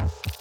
you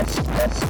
Yes, yes.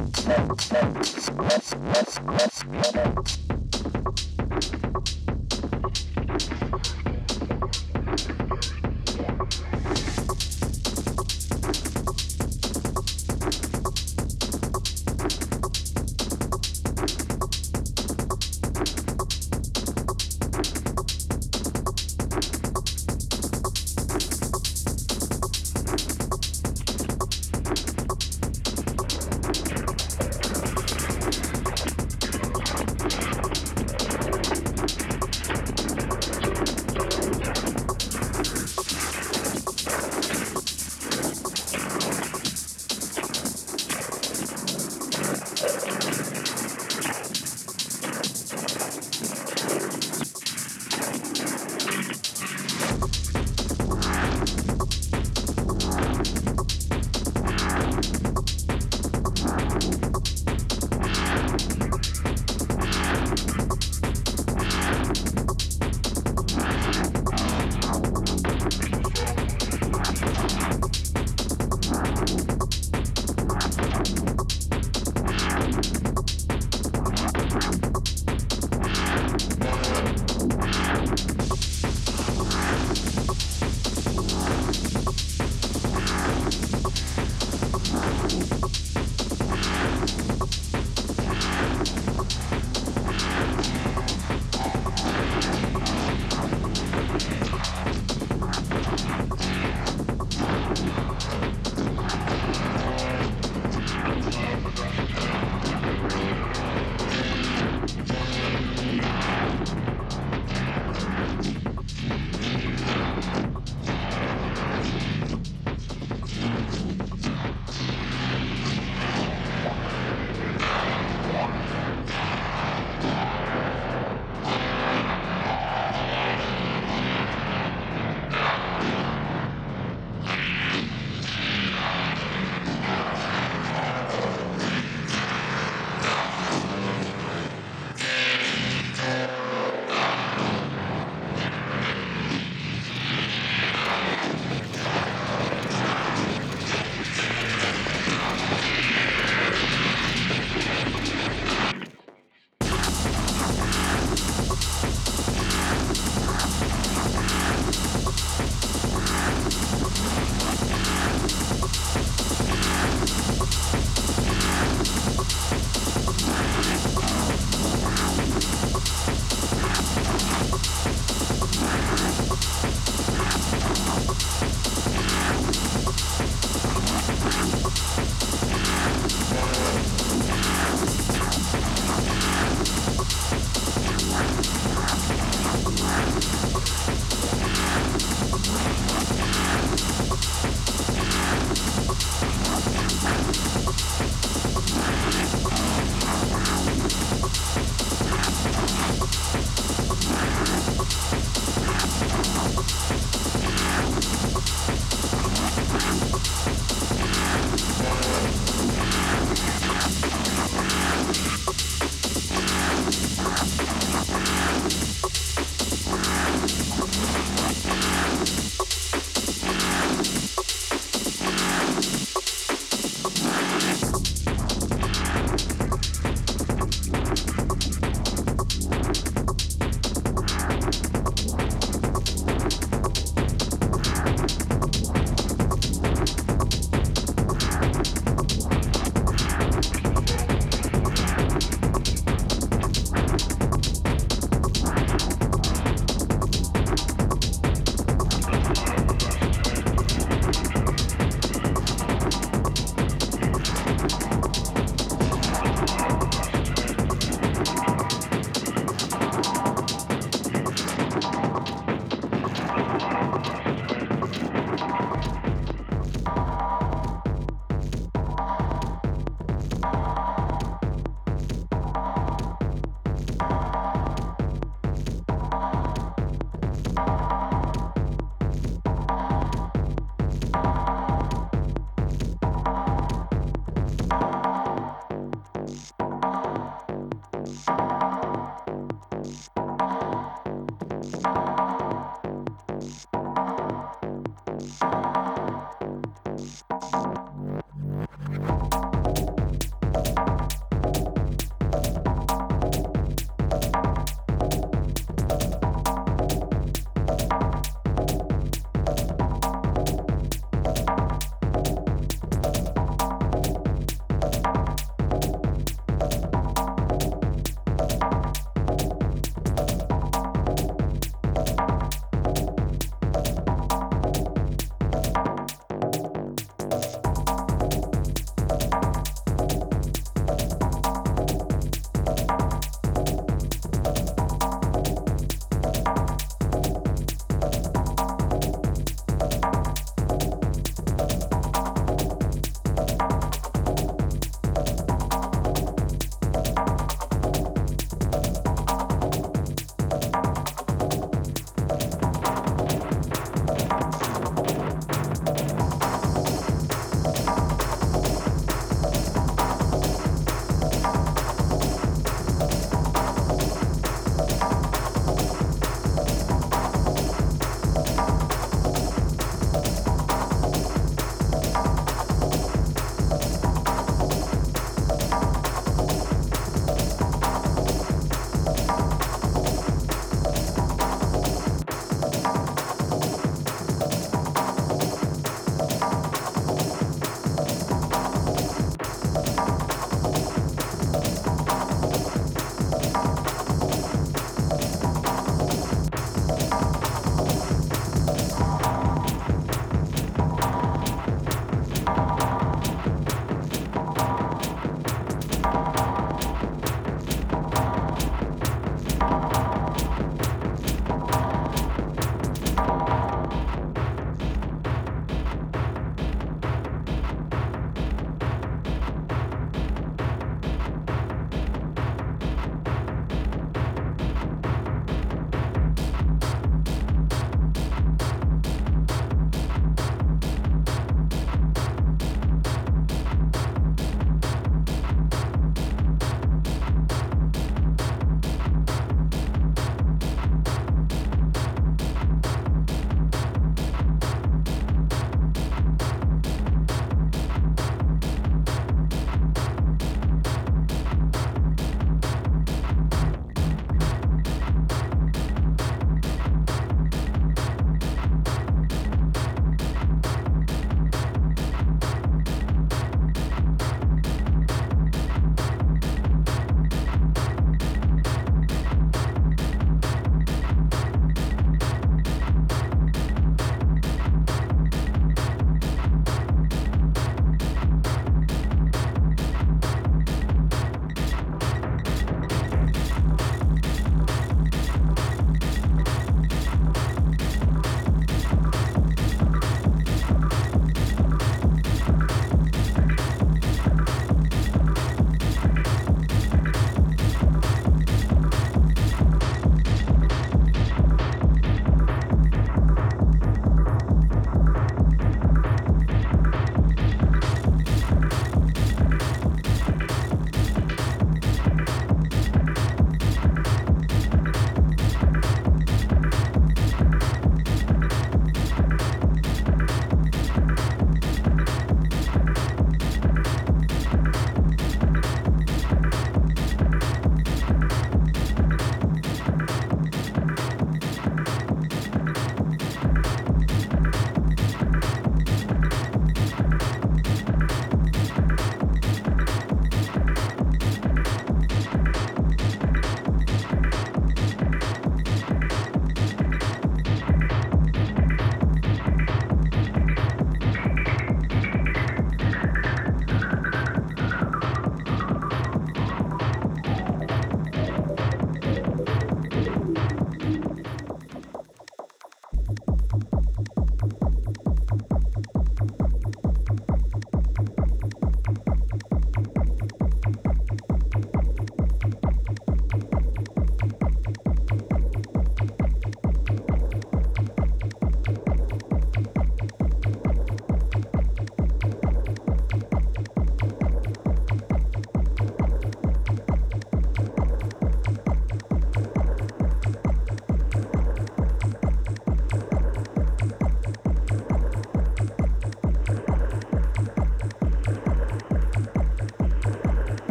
Let's go.